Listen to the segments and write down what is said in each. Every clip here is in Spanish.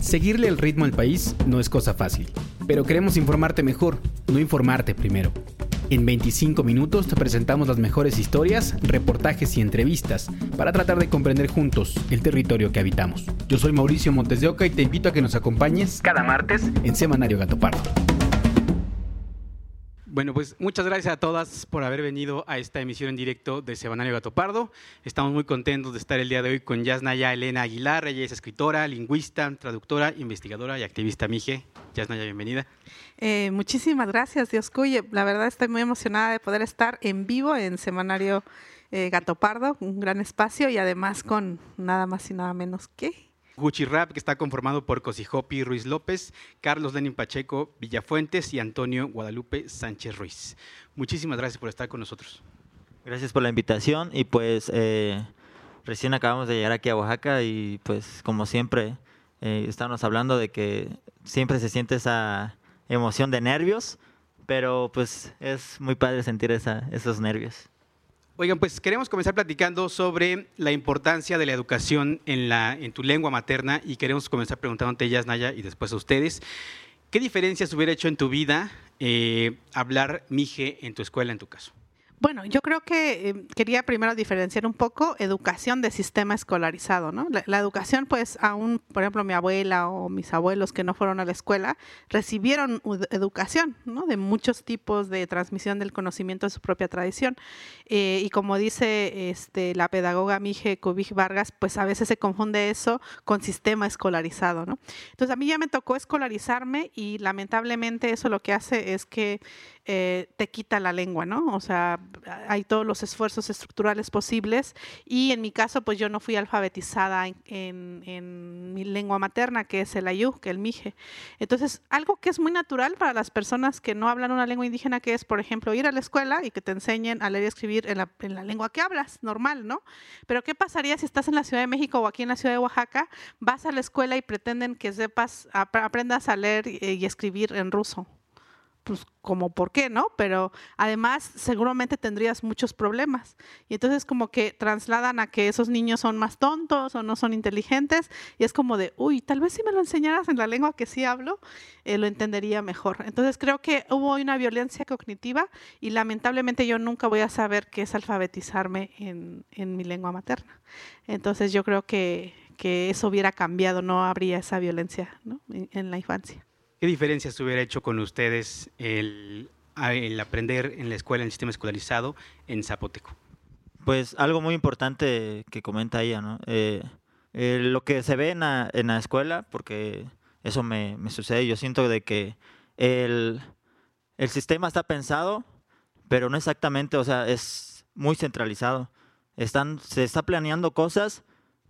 Seguirle el ritmo al país no es cosa fácil, pero queremos informarte mejor, no informarte primero. En 25 minutos te presentamos las mejores historias, reportajes y entrevistas para tratar de comprender juntos el territorio que habitamos. Yo soy Mauricio Montes de Oca y te invito a que nos acompañes cada martes en Semanario Gato Pardo. Bueno, pues muchas gracias a todas por haber venido a esta emisión en directo de Semanario Gato Pardo. Estamos muy contentos de estar el día de hoy con Yasnaya Elena Aguilar. Ella es escritora, lingüista, traductora, investigadora y activista Mije. Yasnaya, bienvenida. Eh, muchísimas gracias, Dios cuye. La verdad estoy muy emocionada de poder estar en vivo en Semanario eh, Gato Pardo, un gran espacio y además con nada más y nada menos que... Gucci Rap, que está conformado por Cosijopi Ruiz López, Carlos Lenin Pacheco Villafuentes y Antonio Guadalupe Sánchez Ruiz. Muchísimas gracias por estar con nosotros. Gracias por la invitación y pues eh, recién acabamos de llegar aquí a Oaxaca y pues como siempre eh, estamos hablando de que siempre se siente esa emoción de nervios, pero pues es muy padre sentir esos nervios. Oigan, pues queremos comenzar platicando sobre la importancia de la educación en, la, en tu lengua materna y queremos comenzar preguntándote, ellas, Naya, y después a ustedes. ¿Qué diferencias hubiera hecho en tu vida eh, hablar mije en tu escuela, en tu caso? Bueno, yo creo que eh, quería primero diferenciar un poco educación de sistema escolarizado, ¿no? La, educación, pues, aún, por ejemplo, mi abuela o mis abuelos que no fueron a la escuela, recibieron educación, ¿no? De muchos tipos de transmisión del conocimiento de su propia tradición. Eh, y como dice este, la pedagoga Mije Cubij Vargas, pues a veces se confunde eso con sistema escolarizado, ¿no? Entonces, a mí ya me tocó escolarizarme y lamentablemente eso lo que hace es que eh, te quita la lengua, ¿no? O sea, hay todos los esfuerzos estructurales posibles y en mi caso, pues yo no fui alfabetizada en, mi lengua materna, que es el ayú, que el mije. Entonces, algo que es muy natural para las personas que no hablan una lengua indígena, que es, por ejemplo, ir a la escuela y que te enseñen a leer y escribir en la, en la lengua que hablas, normal, ¿no? Pero ¿qué pasaría si estás en la Ciudad de México o aquí en la Ciudad de Oaxaca, vas a la escuela y pretenden que sepas, aprendas a leer y escribir en ruso? Pues como por qué, ¿no? Pero además seguramente tendrías muchos problemas. Y entonces como que trasladan a que esos niños son más tontos o no son inteligentes y es como de, uy, tal vez si me lo enseñaras en la lengua que sí hablo, eh, lo entendería mejor. Entonces creo que hubo una violencia cognitiva y lamentablemente yo nunca voy a saber qué es alfabetizarme en, en mi lengua materna. Entonces yo creo que, que eso hubiera cambiado, no habría esa violencia ¿no? en la infancia. ¿Qué diferencias hubiera hecho con ustedes el, aprender en la escuela, en el sistema escolarizado, en zapoteco? Pues algo muy importante que comenta ella, ¿no? Eh, eh, lo que se ve en la, en la escuela, porque eso me, sucede, yo siento de que el, el, sistema está pensado, pero no exactamente, o sea, es muy centralizado. Están, se está planeando cosas,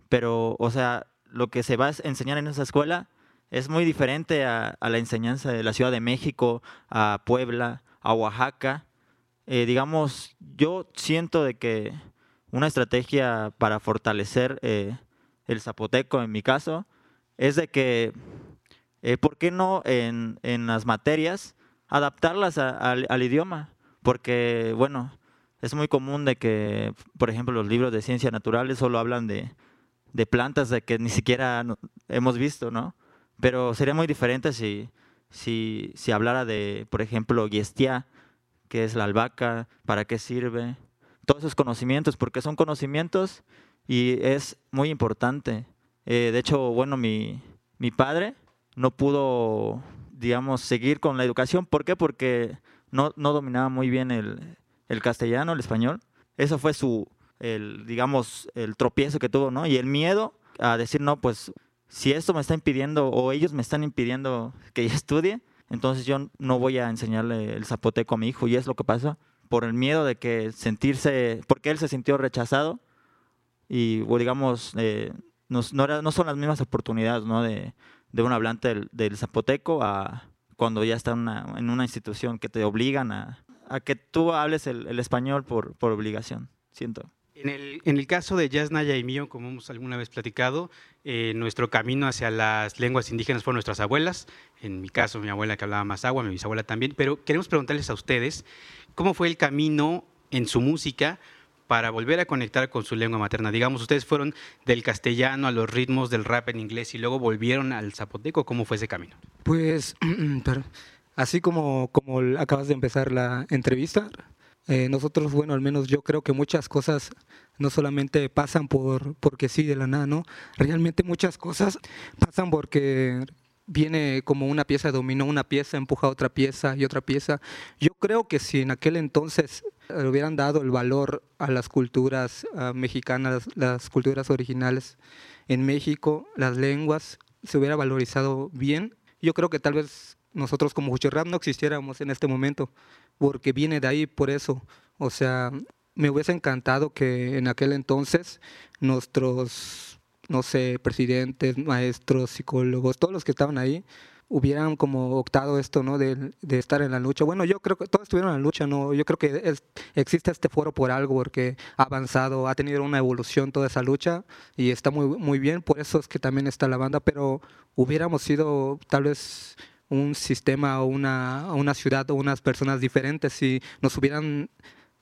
pero, o sea, lo que se va a enseñar en esa escuela es muy diferente a, la enseñanza de la Ciudad de México, a Puebla, a Oaxaca. Eh, digamos, yo siento de que una estrategia para fortalecer eh, el zapoteco, en mi caso, es de que, eh, ¿por qué no en, las materias adaptarlas al idioma? Porque, bueno, es muy común de que, por ejemplo, los libros de ciencias naturales solo hablan de, de plantas de que ni siquiera hemos visto, ¿no? Pero sería muy diferente si, si, si hablara de, por ejemplo, Guestia, que es la albahaca, para qué sirve, todos esos conocimientos, porque son conocimientos y es muy importante. Eh, de hecho, bueno, mi, mi padre no pudo, digamos, seguir con la educación. ¿Por qué? Porque no, no dominaba muy bien el, el, castellano, el español. Eso fue su, el, digamos, el tropiezo que tuvo, ¿no? Y el miedo a decir, no, pues si esto me está impidiendo o ellos me están impidiendo que yo estudie, entonces yo no voy a enseñarle el zapoteco a mi hijo y es lo que pasa por el miedo de que sentirse, porque él se sintió rechazado y o digamos, eh, no, son las mismas oportunidades ¿no? de, un hablante del, zapoteco a cuando ya está en una institución que te obligan a, que tú hables el, español por obligación, siento. En el, caso de Jazz Naya y mío, como hemos alguna vez platicado, eh, nuestro camino hacia las lenguas indígenas fueron nuestras abuelas. En mi caso, mi abuela que hablaba más agua, mi bisabuela también. Pero queremos preguntarles a ustedes, ¿cómo fue el camino en su música para volver a conectar con su lengua materna? Digamos, ustedes fueron del castellano a los ritmos del rap en inglés y luego volvieron al zapoteco. ¿Cómo fue ese camino? Pues, así como acabas de empezar la entrevista, eh, nosotros, bueno, al menos yo creo que muchas cosas no solamente pasan por porque sí de la nada, ¿no? Realmente muchas cosas pasan porque viene como una pieza dominó, una pieza empuja otra pieza y otra pieza. Yo creo que si en aquel entonces le hubieran dado el valor a las culturas mexicanas, las culturas originales en México, las lenguas, se hubiera valorizado bien, yo creo que tal vez nosotros como Rap no existiéramos en este momento porque viene de ahí por eso. O sea, me hubiese encantado que en aquel entonces nuestros, no sé, presidentes, maestros, psicólogos, todos los que estaban ahí, hubieran como optado esto, ¿no? De, estar en la lucha. Bueno, yo creo que todos estuvieron en la lucha, ¿no? Yo creo que existe este foro por algo, porque ha avanzado, ha tenido una evolución toda esa lucha y está muy, muy bien, por eso es que también está la banda, pero hubiéramos sido tal vez un sistema o una, una ciudad o unas personas diferentes si nos hubieran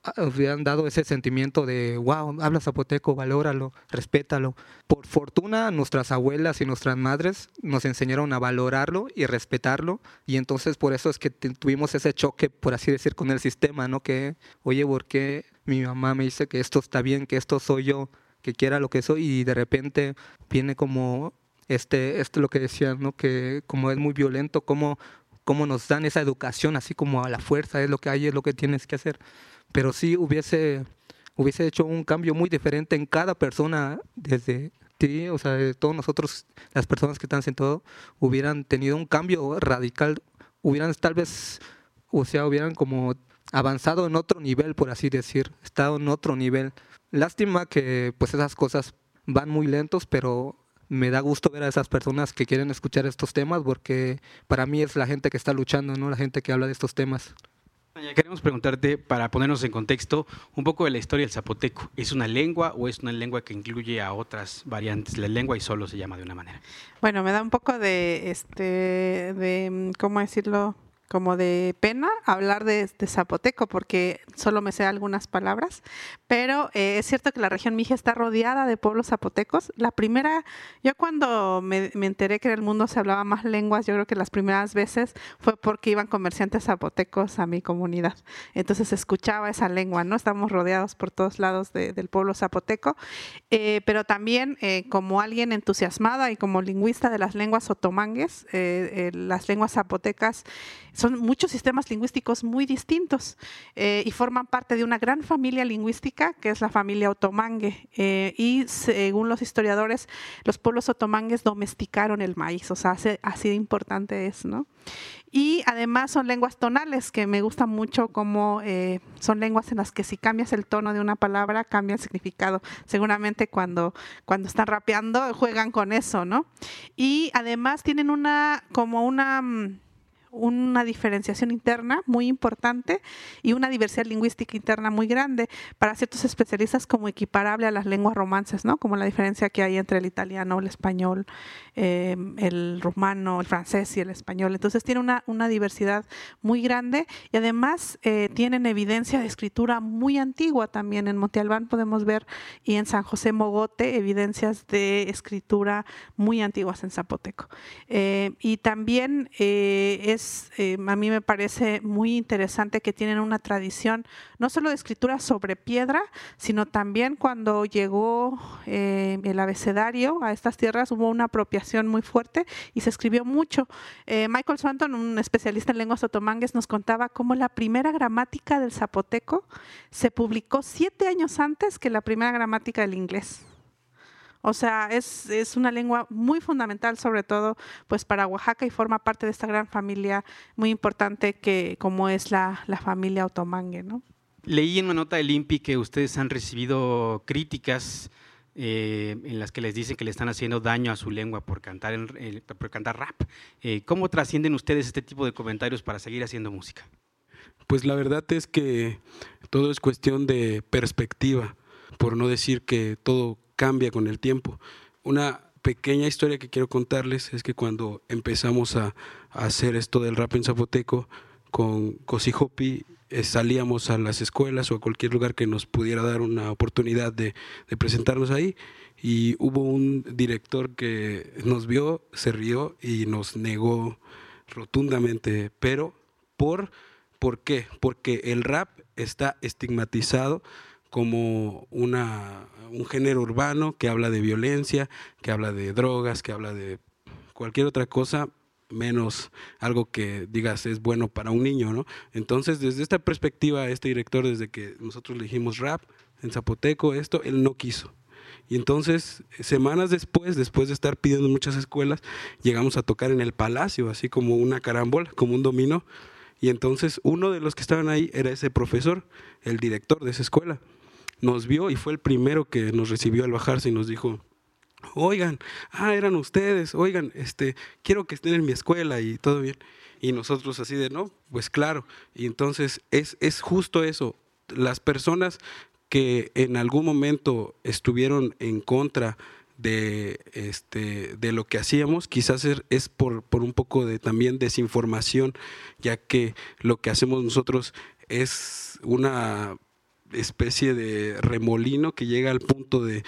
ah, hubieran dado ese sentimiento de, wow, habla zapoteco, valóralo, respétalo. Por fortuna, nuestras abuelas y nuestras madres nos enseñaron a valorarlo y respetarlo, y entonces por eso es que tuvimos ese choque, por así decir, con el sistema, ¿no? Que, oye, ¿por qué mi mamá me dice que esto está bien, que esto soy yo, que quiera lo que soy, y de repente viene como este, esto es lo que decían, ¿no? que como es muy violento, cómo, cómo nos dan esa educación así como a la fuerza, es lo que hay, es lo que tienes que hacer. Pero sí hubiese, hubiese hecho un cambio muy diferente en cada persona desde ti, o sea, todos nosotros, las personas que están sentados, hubieran tenido un cambio radical, hubieran tal vez, o sea, hubieran como avanzado en otro nivel, por así decir, estado en otro nivel. Lástima que pues esas cosas van muy lentos, pero me da gusto ver a esas personas que quieren escuchar estos temas porque para mí es la gente que está luchando, no la gente que habla de estos temas. queremos preguntarte, para ponernos en contexto, un poco de la historia del zapoteco. ¿Es una lengua o es una lengua que incluye a otras variantes? La lengua y solo se llama de una manera. Bueno, me da un poco de, este, de, ¿cómo decirlo? Como de pena hablar de, zapoteco porque solo me sé algunas palabras, pero eh, es cierto que la región Mija está rodeada de pueblos zapotecos. La primera, yo cuando me, enteré que en el mundo se hablaba más lenguas, yo creo que las primeras veces fue porque iban comerciantes zapotecos a mi comunidad. Entonces escuchaba esa lengua, ¿no? Estamos rodeados por todos lados del pueblo zapoteco, eh, pero también eh, como alguien entusiasmada y como lingüista de las lenguas otomangues, las lenguas zapotecas son muchos sistemas lingüísticos muy distintos eh, y forman parte de una gran familia lingüística que es la familia otomangue. Eh, y según los historiadores, los pueblos otomangues domesticaron el maíz, o sea, así de importante es, ¿no? Y además son lenguas tonales, que me gusta mucho como eh, son lenguas en las que si cambias el tono de una palabra, cambia el significado. Seguramente cuando, cuando están rapeando juegan con eso, ¿no? Y además tienen una, como una mm, una diferenciación interna muy importante y una diversidad lingüística interna muy grande para ciertos especialistas como equiparable a las lenguas romances, ¿no? Como la diferencia que hay entre el italiano, el español, eh, el rumano, el francés y el español. Entonces tiene una, una diversidad muy grande y además eh, tienen evidencia de escritura muy antigua también. En Monte Albán podemos ver y en San José Mogote evidencias de escritura muy antiguas en zapoteco. Eh, y también es eh, a mí me parece muy interesante que tienen una tradición no solo de escritura sobre piedra, sino también cuando llegó eh, el abecedario a estas tierras hubo una apropiación muy fuerte y se escribió mucho. Eh, Michael Swanton, un especialista en lenguas otomangues, nos contaba cómo la primera gramática del zapoteco se publicó siete años antes que la primera gramática del inglés. O sea, es, es, una lengua muy fundamental, sobre todo pues para Oaxaca y forma parte de esta gran familia muy importante que como es la, la familia otomangue, ¿no? Leí en una nota del INPI que ustedes han recibido críticas eh, en las que les dicen que le están haciendo daño a su lengua por cantar, por cantar rap. Eh, ¿Cómo trascienden ustedes este tipo de comentarios para seguir haciendo música? Pues la verdad es que todo es cuestión de perspectiva, por no decir que todo cambia con el tiempo. Una pequeña historia que quiero contarles es que cuando empezamos a, hacer esto del rap en zapoteco con Cosijopi, eh, salíamos a las escuelas o a cualquier lugar que nos pudiera dar una oportunidad de, de presentarnos ahí y hubo un director que nos vio, se rió y nos negó rotundamente, pero por ¿por qué? Porque el rap está estigmatizado como una, un género urbano que habla de violencia, que habla de drogas, que habla de cualquier otra cosa menos algo que digas es bueno para un niño, ¿no? Entonces, desde esta perspectiva, este director, desde que nosotros le dijimos rap en zapoteco, esto, él no quiso. Y entonces, semanas después, después de estar pidiendo en muchas escuelas, llegamos a tocar en el palacio, así como una carambola, como un dominó. Y entonces uno de los que estaban ahí era ese profesor, el director de esa escuela. Nos vio y fue el primero que nos recibió al bajarse y nos dijo, oigan, ah, eran ustedes, oigan, este, quiero que estén en mi escuela y todo bien. Y nosotros así de, no, pues claro. Y entonces es, es justo eso. Las personas que en algún momento estuvieron en contra de, este, de lo que hacíamos, quizás es por, por un poco de también desinformación, ya que lo que hacemos nosotros es una especie de remolino que llega al punto de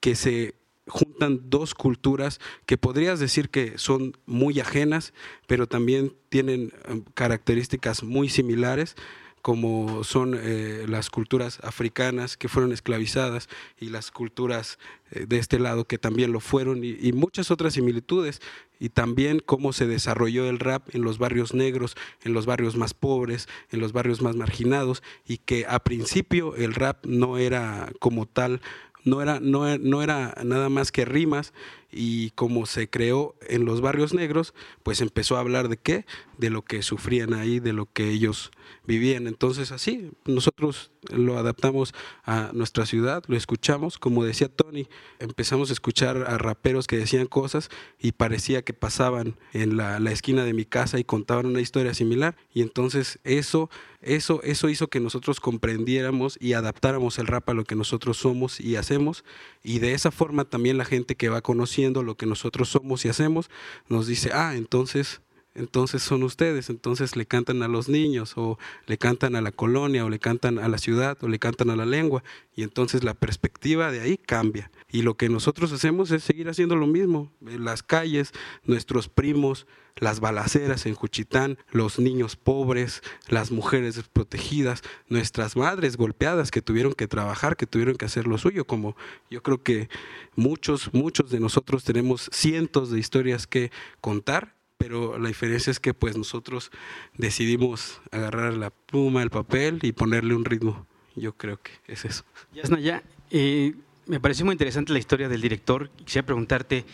que se juntan dos culturas que podrías decir que son muy ajenas, pero también tienen eh, características muy similares como son eh, las culturas africanas que fueron esclavizadas y las culturas eh, de este lado que también lo fueron y, y, muchas otras similitudes. Y también cómo se desarrolló el rap en los barrios negros, en los barrios más pobres, en los barrios más marginados y que a principio el rap no era como tal no era, no, no era nada más que rimas y como se creó en los barrios negros, pues empezó a hablar de qué, de lo que sufrían ahí, de lo que ellos vivían. Entonces así, nosotros lo adaptamos a nuestra ciudad, lo escuchamos, como decía Tony, empezamos a escuchar a raperos que decían cosas y parecía que pasaban en la, la esquina de mi casa y contaban una historia similar. Y entonces eso, eso, eso hizo que nosotros comprendiéramos y adaptáramos el rap a lo que nosotros somos y hacemos. Y de esa forma también la gente que va conociendo lo que nosotros somos y hacemos nos dice, ah, entonces entonces son ustedes, entonces le cantan a los niños o le cantan a la colonia o le cantan a la ciudad o le cantan a la lengua y entonces la perspectiva de ahí cambia. Y lo que nosotros hacemos es seguir haciendo lo mismo. En las calles, nuestros primos, las balaceras en Juchitán, los niños pobres, las mujeres desprotegidas, nuestras madres golpeadas que tuvieron que trabajar, que tuvieron que hacer lo suyo, como yo creo que muchos, muchos de nosotros tenemos cientos de historias que contar pero la diferencia es que pues nosotros decidimos agarrar la pluma, el papel y ponerle un ritmo. Yo creo que es eso. Yasnaya, eh, me pareció muy interesante la historia del director. Quisiera preguntarte,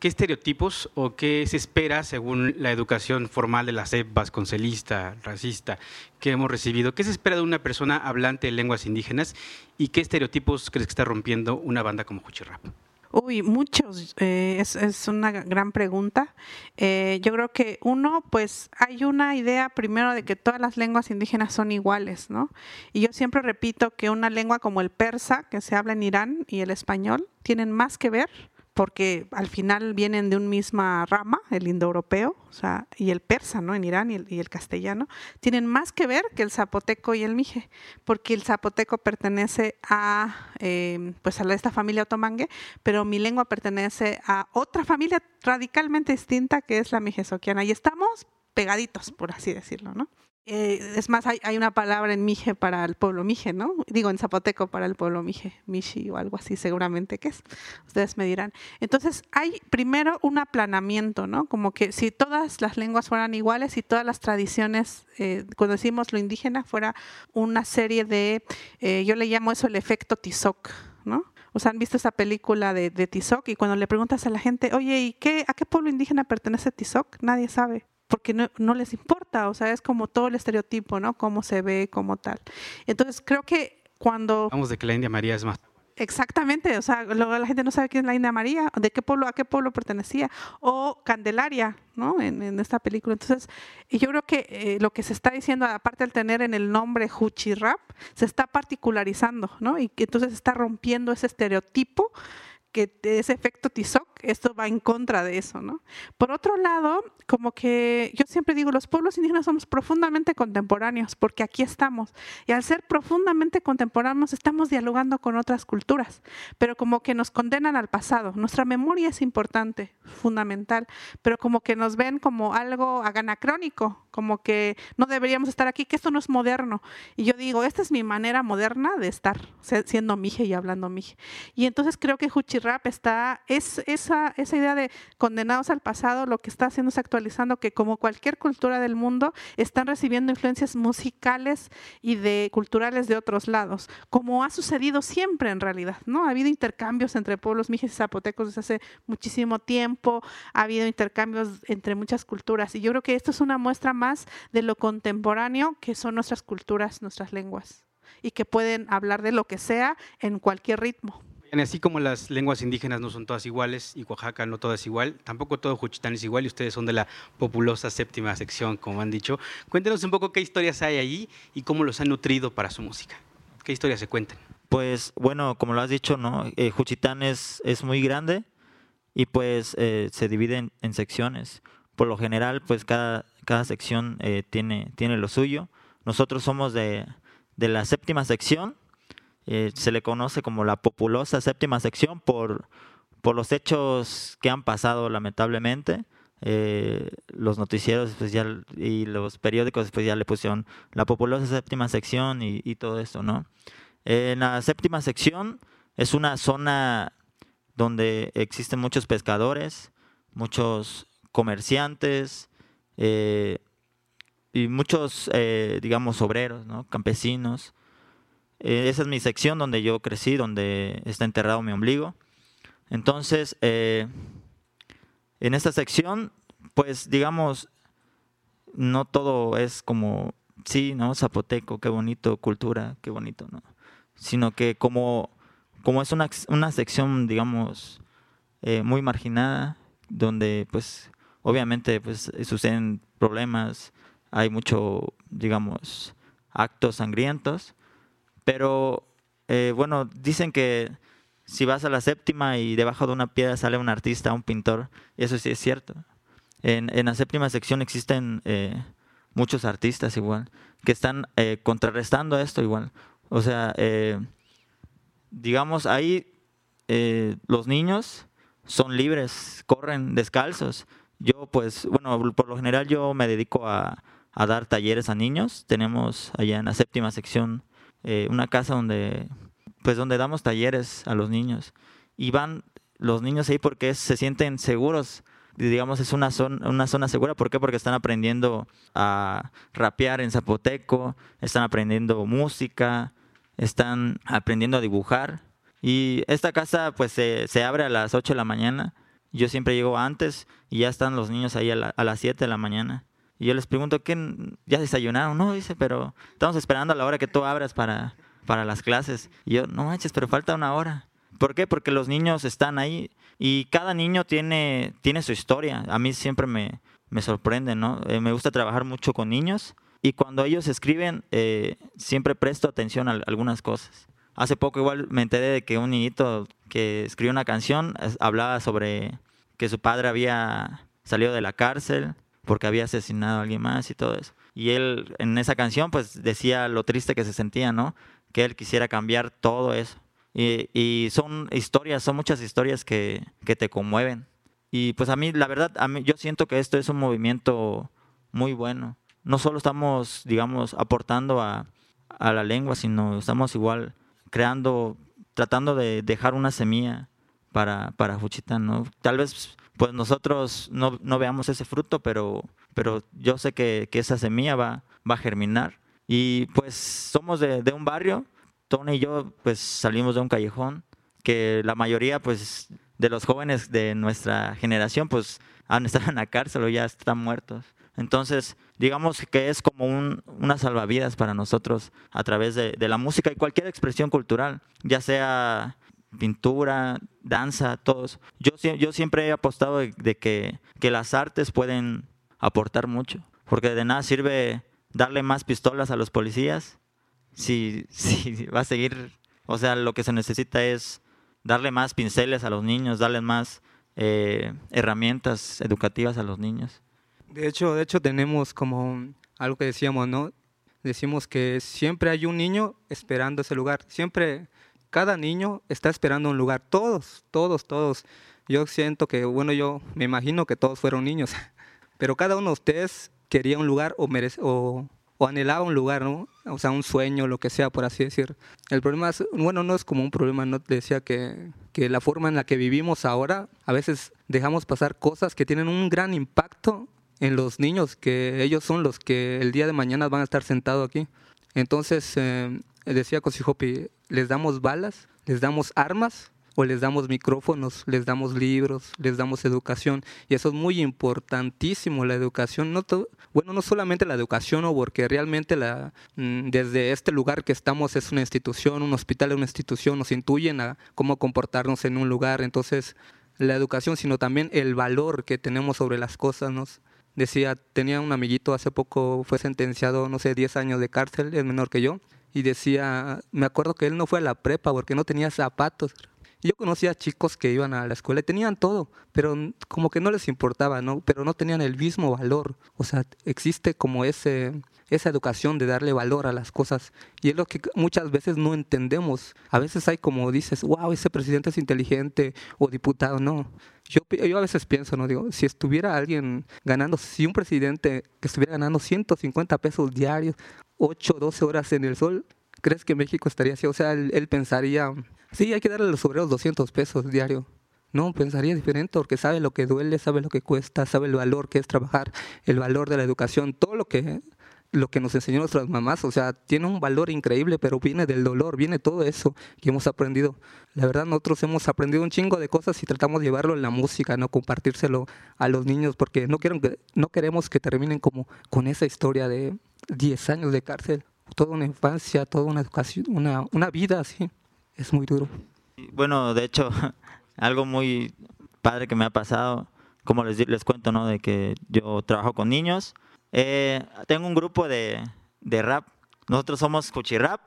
¿qué estereotipos o qué se espera según la educación formal de la SEP vasconcelista, racista, que hemos recibido? ¿Qué se espera de una persona hablante de lenguas indígenas y qué estereotipos crees que está rompiendo una banda como Juchirrap? Uy, muchos. Eh, es, una gran pregunta. Eh, yo creo que uno, pues hay una idea primero de que todas las lenguas indígenas son iguales, ¿no? Y yo siempre repito que una lengua como el persa, que se habla en Irán, y el español, tienen más que ver porque al final vienen de una misma rama, el indoeuropeo, o sea, y el persa, ¿no? En Irán y el, y el, castellano, tienen más que ver que el zapoteco y el mije, porque el zapoteco pertenece a, eh, pues a esta familia otomangue, pero mi lengua pertenece a otra familia radicalmente distinta que es la mijesoquiana, y estamos pegaditos, por así decirlo, ¿no? Eh, es más, hay, hay, una palabra en Mije para el pueblo Mije, ¿no? Digo en zapoteco para el pueblo Mije, Mishi o algo así, seguramente que es. Ustedes me dirán. Entonces, hay primero un aplanamiento, ¿no? Como que si todas las lenguas fueran iguales y todas las tradiciones, eh, cuando decimos lo indígena, fuera una serie de, eh, yo le llamo eso el efecto Tizoc, ¿no? O sea, han visto esa película de, de Tizoc y cuando le preguntas a la gente, oye, ¿y qué, a qué pueblo indígena pertenece Tizoc? Nadie sabe porque no, no, les importa, o sea, es como todo el estereotipo, ¿no? Cómo se ve, como tal. Entonces, creo que cuando... Vamos de que la India María es más. Exactamente, o sea, luego la gente no sabe quién es la India María, de qué pueblo, a qué pueblo pertenecía, o Candelaria, ¿no? En, esta película. Entonces, y yo creo que eh, lo que se está diciendo, aparte del tener en el nombre Huchi Rap, se está particularizando, ¿no? Y entonces está rompiendo ese estereotipo que ese efecto Tizoc, esto va en contra de eso, ¿no? Por otro lado, como que yo siempre digo, los pueblos indígenas somos profundamente contemporáneos, porque aquí estamos, y al ser profundamente contemporáneos estamos dialogando con otras culturas, pero como que nos condenan al pasado. Nuestra memoria es importante, fundamental, pero como que nos ven como algo anacrónico, como que no deberíamos estar aquí, que esto no es moderno. Y yo digo, esta es mi manera moderna de estar, siendo mije y hablando mije. Y entonces creo que Rap está, es esa, esa idea de condenados al pasado, lo que está haciendo es actualizando que como cualquier cultura del mundo, están recibiendo influencias musicales y de culturales de otros lados, como ha sucedido siempre en realidad, ¿no? Ha habido intercambios entre pueblos mijes y zapotecos desde hace muchísimo tiempo, ha habido intercambios entre muchas culturas, y yo creo que esto es una muestra más de lo contemporáneo que son nuestras culturas, nuestras lenguas, y que pueden hablar de lo que sea en cualquier ritmo. Así como las lenguas indígenas no son todas iguales y Oaxaca no todas igual, tampoco todo Juchitán es igual y ustedes son de la populosa séptima sección, como han dicho. Cuéntenos un poco qué historias hay allí y cómo los han nutrido para su música. ¿Qué historias se cuentan? Pues bueno, como lo has dicho, ¿no? Eh, Juchitán es, es muy grande y pues eh, se divide en, secciones. Por lo general, pues cada, cada sección eh, tiene, tiene lo suyo. Nosotros somos de, de la séptima sección eh, se le conoce como la populosa séptima sección por, por los hechos que han pasado lamentablemente. Eh, los noticieros pues, y los periódicos pues, ya le pusieron la populosa séptima sección y, todo esto, ¿no? En la séptima sección es una zona donde existen muchos pescadores, muchos comerciantes eh, y muchos, digamos, obreros, ¿no? campesinos. Eh, esa es mi sección donde yo crecí, donde está enterrado mi ombligo. Entonces, eh, en esta sección, pues digamos, no todo es como, sí, ¿no? Zapoteco, qué bonito, cultura, qué bonito, ¿no? Sino que como, como es una, una sección, digamos, eh, muy marginada, donde pues obviamente pues suceden problemas, hay mucho, digamos, actos sangrientos, pero eh, bueno, dicen que si vas a la séptima y debajo de una piedra sale un artista, un pintor, eso sí es cierto. En, la séptima sección existen eh, muchos artistas igual, que están eh, contrarrestando esto igual. O sea, digamos, ahí los niños son libres, corren descalzos. Yo pues, bueno, por lo general yo me dedico a, a dar talleres a niños. Tenemos allá en la séptima sección eh, una casa donde, pues donde damos talleres a los niños. Y van los niños ahí porque se sienten seguros. Digamos, es una zona, una zona segura. ¿Por qué? Porque están aprendiendo a rapear en zapoteco, están aprendiendo música, están aprendiendo a dibujar. Y esta casa pues se, se abre a las 8 de la mañana. Yo siempre llego antes y ya están los niños ahí a, las 7 de la mañana. Y yo les pregunto, ¿qué, ¿ya desayunaron? No, dice, pero estamos esperando a la hora que tú abras para, para las clases. Y yo, no manches, pero falta una hora. ¿Por qué? Porque los niños están ahí y cada niño tiene, tiene su historia. A mí siempre me, me sorprende, ¿no? Eh, me gusta trabajar mucho con niños y cuando ellos escriben, eh, siempre presto atención a algunas cosas. Hace poco igual me enteré de que un niñito que escribió una canción hablaba sobre que su padre había salido de la cárcel porque había asesinado a alguien más y todo eso. Y él en esa canción pues decía lo triste que se sentía, ¿no? Que él quisiera cambiar todo eso. Y, son historias, son muchas historias que, que, te conmueven. Y pues a mí, la verdad, a mí, yo siento que esto es un movimiento muy bueno. No solo estamos, digamos, aportando a, a la lengua, sino estamos igual creando, tratando de dejar una semilla para, para Juchitán, ¿no? Tal vez pues nosotros no, no, veamos ese fruto, pero, pero yo sé que, que, esa semilla va, va a germinar. Y pues somos de, de, un barrio, Tony y yo pues salimos de un callejón, que la mayoría pues de los jóvenes de nuestra generación pues han estado en la cárcel o ya están muertos. Entonces, digamos que es como un, una salvavidas para nosotros a través de, la música y cualquier expresión cultural, ya sea pintura, danza, todos. Yo, yo siempre he apostado de, que, las artes pueden aportar mucho, porque de nada sirve darle más pistolas a los policías si, si va a seguir, o sea, lo que se necesita es darle más pinceles a los niños, darles más eh, herramientas educativas a los niños. De hecho, de hecho tenemos como algo que decíamos, ¿no? Decimos que siempre hay un niño esperando ese lugar. Siempre, cada niño está esperando un lugar. Todos, todos, todos. Yo siento que, bueno, yo me imagino que todos fueron niños, pero cada uno de ustedes quería un lugar o, merece, o o anhelaba un lugar, ¿no? O sea, un sueño, lo que sea, por así decir. El problema es, bueno, no es como un problema, no decía que, que la forma en la que vivimos ahora, a veces dejamos pasar cosas que tienen un gran impacto en los niños, que ellos son los que el día de mañana van a estar sentados aquí. Entonces, eh, decía Cosijopi, les damos balas, les damos armas o les damos micrófonos, les damos libros, les damos educación. Y eso es muy importantísimo, la educación. No bueno, no solamente la educación, o porque realmente la, mm, desde este lugar que estamos es una institución, un hospital es una institución, nos intuyen a cómo comportarnos en un lugar. Entonces, la educación, sino también el valor que tenemos sobre las cosas. Nos decía, tenía un amiguito hace poco, fue sentenciado, no sé, 10 años de cárcel, es menor que yo. Y decía, me acuerdo que él no fue a la prepa porque no tenía zapatos. Yo conocía chicos que iban a la escuela y tenían todo, pero como que no les importaba, ¿no? Pero no tenían el mismo valor. O sea, existe como ese, esa educación de darle valor a las cosas. Y es lo que muchas veces no entendemos. A veces hay como dices, wow, ese presidente es inteligente o diputado. No. Yo, yo a veces pienso, ¿no? Digo, si estuviera alguien ganando, si un presidente que estuviera ganando 150 pesos diarios, 8, 12 horas en el sol, ¿crees que México estaría así? O sea, él pensaría, Sí, hay que darle a los obreros 200 pesos diario. No, pensaría diferente porque sabe lo que duele, sabe lo que cuesta, sabe el valor que es trabajar, el valor de la educación, todo lo que lo que nos enseñó nuestras mamás, o sea, tiene un valor increíble, pero viene del dolor, viene todo eso que hemos aprendido. La verdad, nosotros hemos aprendido un chingo de cosas y tratamos de llevarlo en la música, no compartírselo a los niños, porque no, quiero que, no queremos que terminen como con esa historia de 10 años de cárcel, toda una infancia, toda una educación, una vida así es muy duro. Bueno, de hecho, algo muy padre que me ha pasado, como les, les cuento, ¿no? De que yo trabajo con niños. Eh, tengo un grupo de, de rap. Nosotros somos Huchi Rap.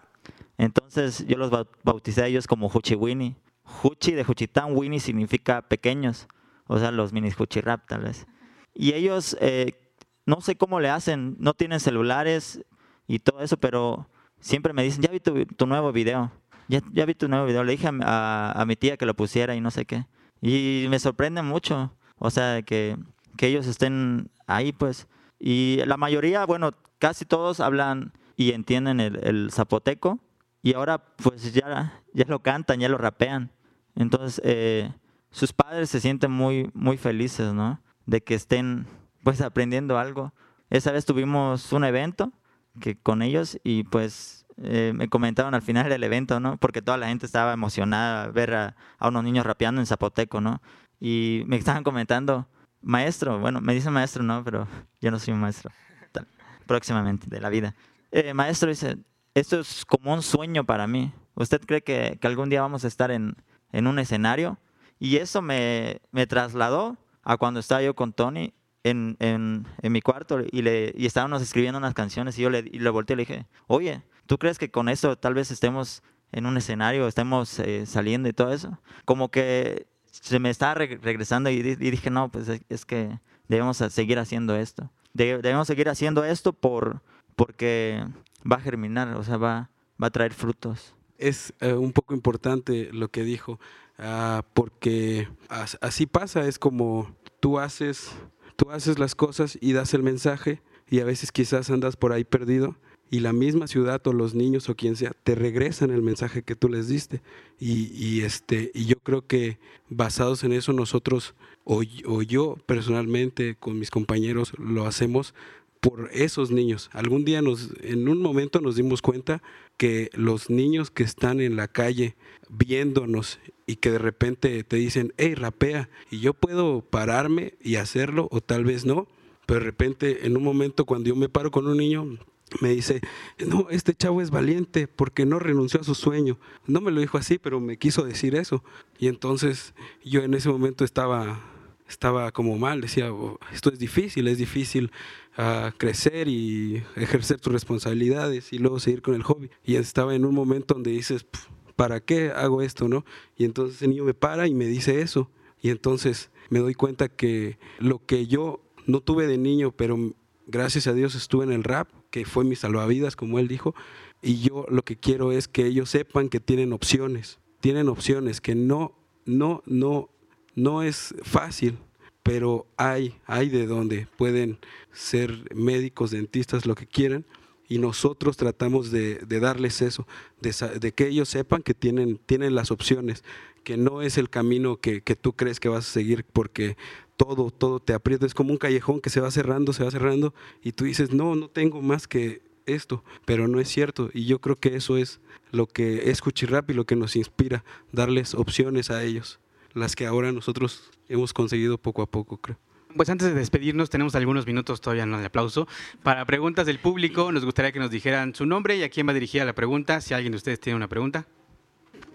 Entonces yo los bauticé a ellos como Huchi Winnie. Huchi de Huchitán, Winnie significa pequeños. O sea, los minis Huchi Rap tal vez. Y ellos, eh, no sé cómo le hacen, no tienen celulares y todo eso, pero siempre me dicen, ya vi tu, nuevo video ya, vi tu nuevo video, le dije a, mi tía que lo pusiera y no sé qué. Y me sorprende mucho, o sea, que, que ellos estén ahí, pues. Y la mayoría, bueno, casi todos hablan y entienden el, zapoteco y ahora pues ya, ya lo cantan, ya lo rapean. Entonces, eh, sus padres se sienten muy, muy felices, ¿no? De que estén pues aprendiendo algo. Esa vez tuvimos un evento que con ellos y pues eh, me comentaron al final del evento, ¿no? Porque toda la gente estaba emocionada ver a, unos niños rapeando en zapoteco, ¿no? Y me estaban comentando, maestro, bueno, me dice maestro, ¿no? Pero yo no soy un maestro, próximamente, de la vida. Eh, maestro dice, esto es como un sueño para mí. ¿Usted cree que, algún día vamos a estar en, un escenario? Y eso me, me trasladó a cuando estaba yo con Tony en, en, en, mi cuarto y, le, y estábamos escribiendo unas canciones y yo le, y le volteé y le dije, oye, ¿Tú crees que con eso tal vez estemos en un escenario, estemos eh, saliendo y todo eso? Como que se me estaba regresando y, dije, no, pues es, que debemos seguir haciendo esto. debemos seguir haciendo esto por, porque va a germinar, o sea, va, va a traer frutos. Es eh, un poco importante lo que dijo, ah, porque así pasa, es como tú haces, tú haces las cosas y das el mensaje y a veces quizás andas por ahí perdido y la misma ciudad o los niños o quien sea te regresan el mensaje que tú les diste. Y, este, y yo creo que basados en eso nosotros o, yo personalmente con mis compañeros lo hacemos por esos niños. Algún día nos, en un momento nos dimos cuenta que los niños que están en la calle viéndonos y que de repente te dicen, hey, rapea, y yo puedo pararme y hacerlo, o tal vez no, pero de repente en un momento cuando yo me paro con un niño, me dice, no, este chavo es valiente porque no renunció a su sueño. No me lo dijo así, pero me quiso decir eso. Y entonces yo en ese momento estaba, estaba como mal, decía, oh, esto es difícil, es difícil uh, crecer y ejercer tus responsabilidades y luego seguir con el hobby. Y estaba en un momento donde dices, ¿para qué hago esto? no Y entonces el niño me para y me dice eso. Y entonces me doy cuenta que lo que yo no tuve de niño, pero gracias a Dios estuve en el rap, que fue mi salvavidas, como él dijo, y yo lo que quiero es que ellos sepan que tienen opciones, tienen opciones, que no, no, no, no es fácil, pero hay, hay de donde pueden ser médicos, dentistas, lo que quieran, y nosotros tratamos de, darles eso, de, que ellos sepan que tienen, tienen las opciones, que no es el camino que, que, tú crees que vas a seguir porque todo, todo te aprieta. Es como un callejón que se va cerrando, se va cerrando y tú dices, no, no tengo más que esto, pero no es cierto. Y yo creo que eso es lo que es Cuchirrap y lo que nos inspira, darles opciones a ellos, las que ahora nosotros hemos conseguido poco a poco, creo. Pues antes de despedirnos, tenemos algunos minutos todavía en el aplauso. Para preguntas del público, nos gustaría que nos dijeran su nombre y a quién va dirigida la pregunta, si alguien de ustedes tiene una pregunta.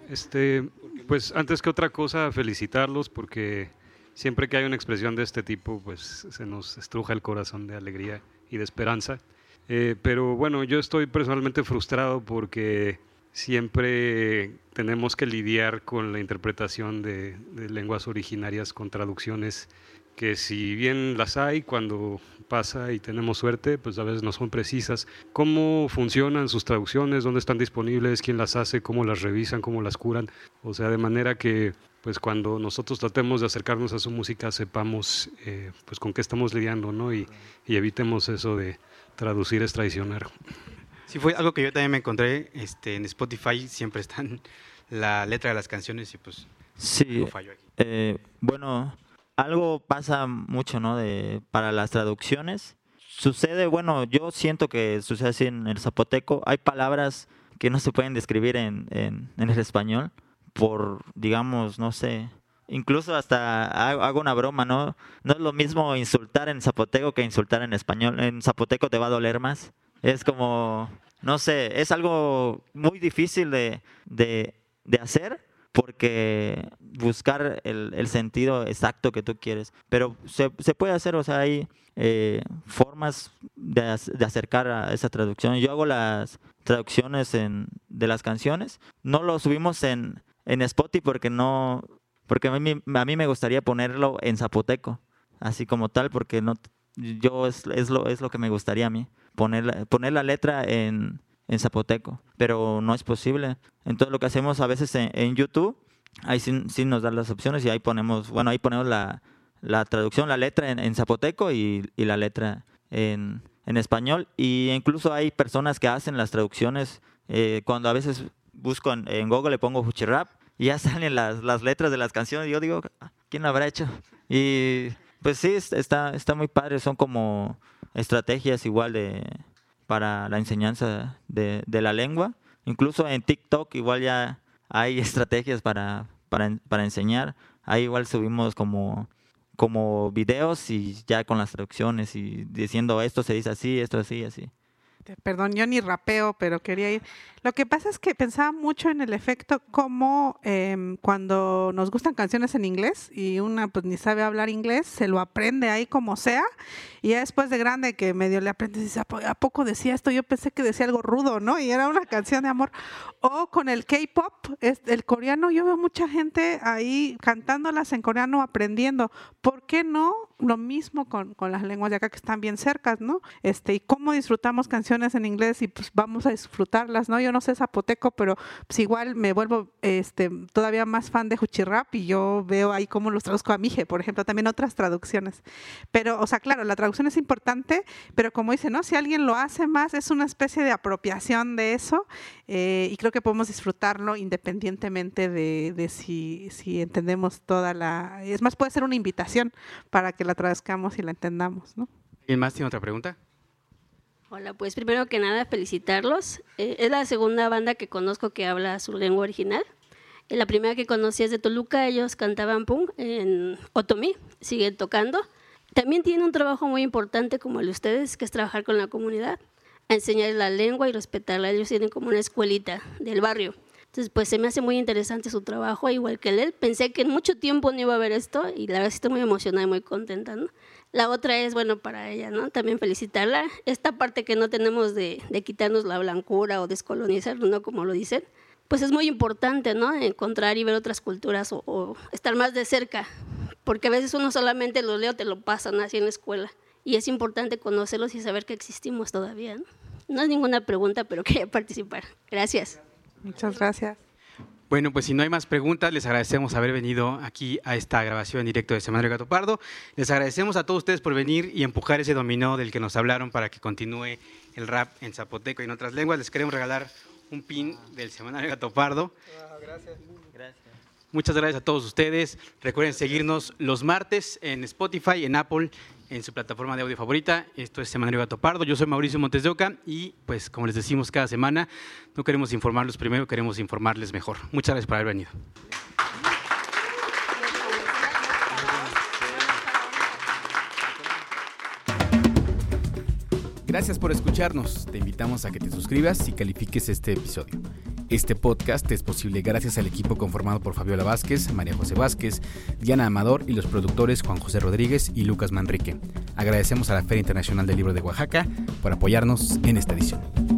Este, pues antes que otra cosa, felicitarlos porque siempre que hay una expresión de este tipo, pues se nos estruja el corazón de alegría y de esperanza. Eh, pero bueno, yo estoy personalmente frustrado porque siempre tenemos que lidiar con la interpretación de, de, lenguas originarias con traducciones que si bien las hay cuando pasa y tenemos suerte, pues a veces no son precisas. ¿Cómo funcionan sus traducciones? ¿Dónde están disponibles? ¿Quién las hace? ¿Cómo las revisan? ¿Cómo las curan? O sea, de manera que pues cuando nosotros tratemos de acercarnos a su música sepamos eh, pues con qué estamos lidiando, ¿no? Y, evitemos eso de traducir es traicionar. Sí, fue algo que yo también me encontré este, en Spotify, siempre están la letra de las canciones y pues sí, eh, bueno, algo pasa mucho, ¿no? De, para las traducciones. Sucede, bueno, yo siento que sucede así en el zapoteco. Hay palabras que no se pueden describir en, en, en el español por, digamos, no sé, incluso hasta hago una broma, ¿no? No es lo mismo insultar en zapoteco que insultar en español. En zapoteco te va a doler más. Es como, no sé, es algo muy difícil de, de, de hacer porque buscar el, sentido exacto que tú quieres. Pero se, puede hacer, o sea, hay eh, formas de, acercar a esa traducción. Yo hago las traducciones de las canciones. No lo subimos en, en Spotify porque no, porque a mí, a mí me gustaría ponerlo en zapoteco, así como tal, porque no, yo es, es, lo, es lo que me gustaría a mí, poner, poner la letra en, en zapoteco, pero no es posible. Entonces lo que hacemos a veces en, YouTube, ahí sí, sí, nos dan las opciones y ahí ponemos, bueno, ahí ponemos la, la traducción, la letra en, zapoteco y, y, la letra en, en español. Y incluso hay personas que hacen las traducciones eh, cuando a veces busco en, en Google, le pongo Fuchirap y ya salen las, las letras de las canciones. Y yo digo, ¿quién lo habrá hecho? Y pues sí, está, está muy padre. Son como estrategias igual de para la enseñanza de, la lengua. Incluso en TikTok igual ya hay estrategias para, para, para enseñar. Ahí igual subimos como como videos y ya con las traducciones y diciendo esto se dice así, esto así, así. Perdón, yo ni rapeo, pero quería ir. Lo que pasa es que pensaba mucho en el efecto como em, cuando nos gustan canciones en inglés y una pues ni sabe hablar inglés, se lo aprende ahí como sea y ya después de grande que medio le aprende dice, ¿a poco decía esto? Yo pensé que decía algo rudo, ¿no? Y era una canción de amor. O con el K-pop, el coreano, yo veo mucha gente ahí cantándolas en coreano aprendiendo. ¿Por qué no lo mismo con, con las lenguas de acá que están bien cercas, ¿no? Este, y cómo disfrutamos canciones en inglés y pues vamos a disfrutarlas, ¿no? Yo no sé zapoteco, pero pues igual me vuelvo este todavía más fan de Juchirrap y yo veo ahí cómo los traduzco a Mije, por ejemplo, también otras traducciones. Pero, o sea, claro, la traducción es importante, pero como dice, ¿no? Si alguien lo hace más, es una especie de apropiación de eso eh, y creo que podemos disfrutarlo independientemente de, de si, si entendemos toda la... Es más, puede ser una invitación para que la traduzcamos y la entendamos, ¿no? ¿Alguien más tiene otra pregunta? Hola, pues primero que nada felicitarlos. Eh, es la segunda banda que conozco que habla su lengua original. Eh, la primera que conocí es de Toluca, ellos cantaban punk en Otomí, siguen tocando. También tienen un trabajo muy importante como el de ustedes, que es trabajar con la comunidad. enseñar la lengua y respetarla. Ellos tienen como una escuelita del barrio. Entonces, pues se me hace muy interesante su trabajo, igual que él. Pensé que en mucho tiempo no iba a ver esto y la verdad estoy muy emocionada y muy contenta, ¿no? La otra es, bueno, para ella, ¿no? También felicitarla. Esta parte que no tenemos de, quitarnos la blancura o descolonizarlo, ¿no? Como lo dicen, pues es muy importante, ¿no? Encontrar y ver otras culturas o, estar más de cerca, porque a veces uno solamente lo lee o te lo pasan así en la escuela y es importante conocerlos y saber que existimos todavía. ¿no? no es ninguna pregunta, pero quería participar. Gracias. Muchas gracias. Bueno, pues si no hay más preguntas, les agradecemos haber venido aquí a esta grabación en directo de Semanario Gato Pardo. Les agradecemos a todos ustedes por venir y empujar ese dominó del que nos hablaron para que continúe el rap en zapoteco y en otras lenguas. Les queremos regalar un pin del Semanario Gato Pardo. Gracias. Muchas gracias a todos ustedes. Recuerden seguirnos los martes en Spotify, en Apple, en su plataforma de audio favorita. Esto es Semanario Gato Pardo. Yo soy Mauricio Montes de Oca y, pues, como les decimos cada semana, no queremos informarlos primero, queremos informarles mejor. Muchas gracias por haber venido. Gracias por escucharnos. Te invitamos a que te suscribas y califiques este episodio. Este podcast es posible gracias al equipo conformado por Fabiola Vázquez, María José Vázquez, Diana Amador y los productores Juan José Rodríguez y Lucas Manrique. Agradecemos a la Feria Internacional del Libro de Oaxaca por apoyarnos en esta edición.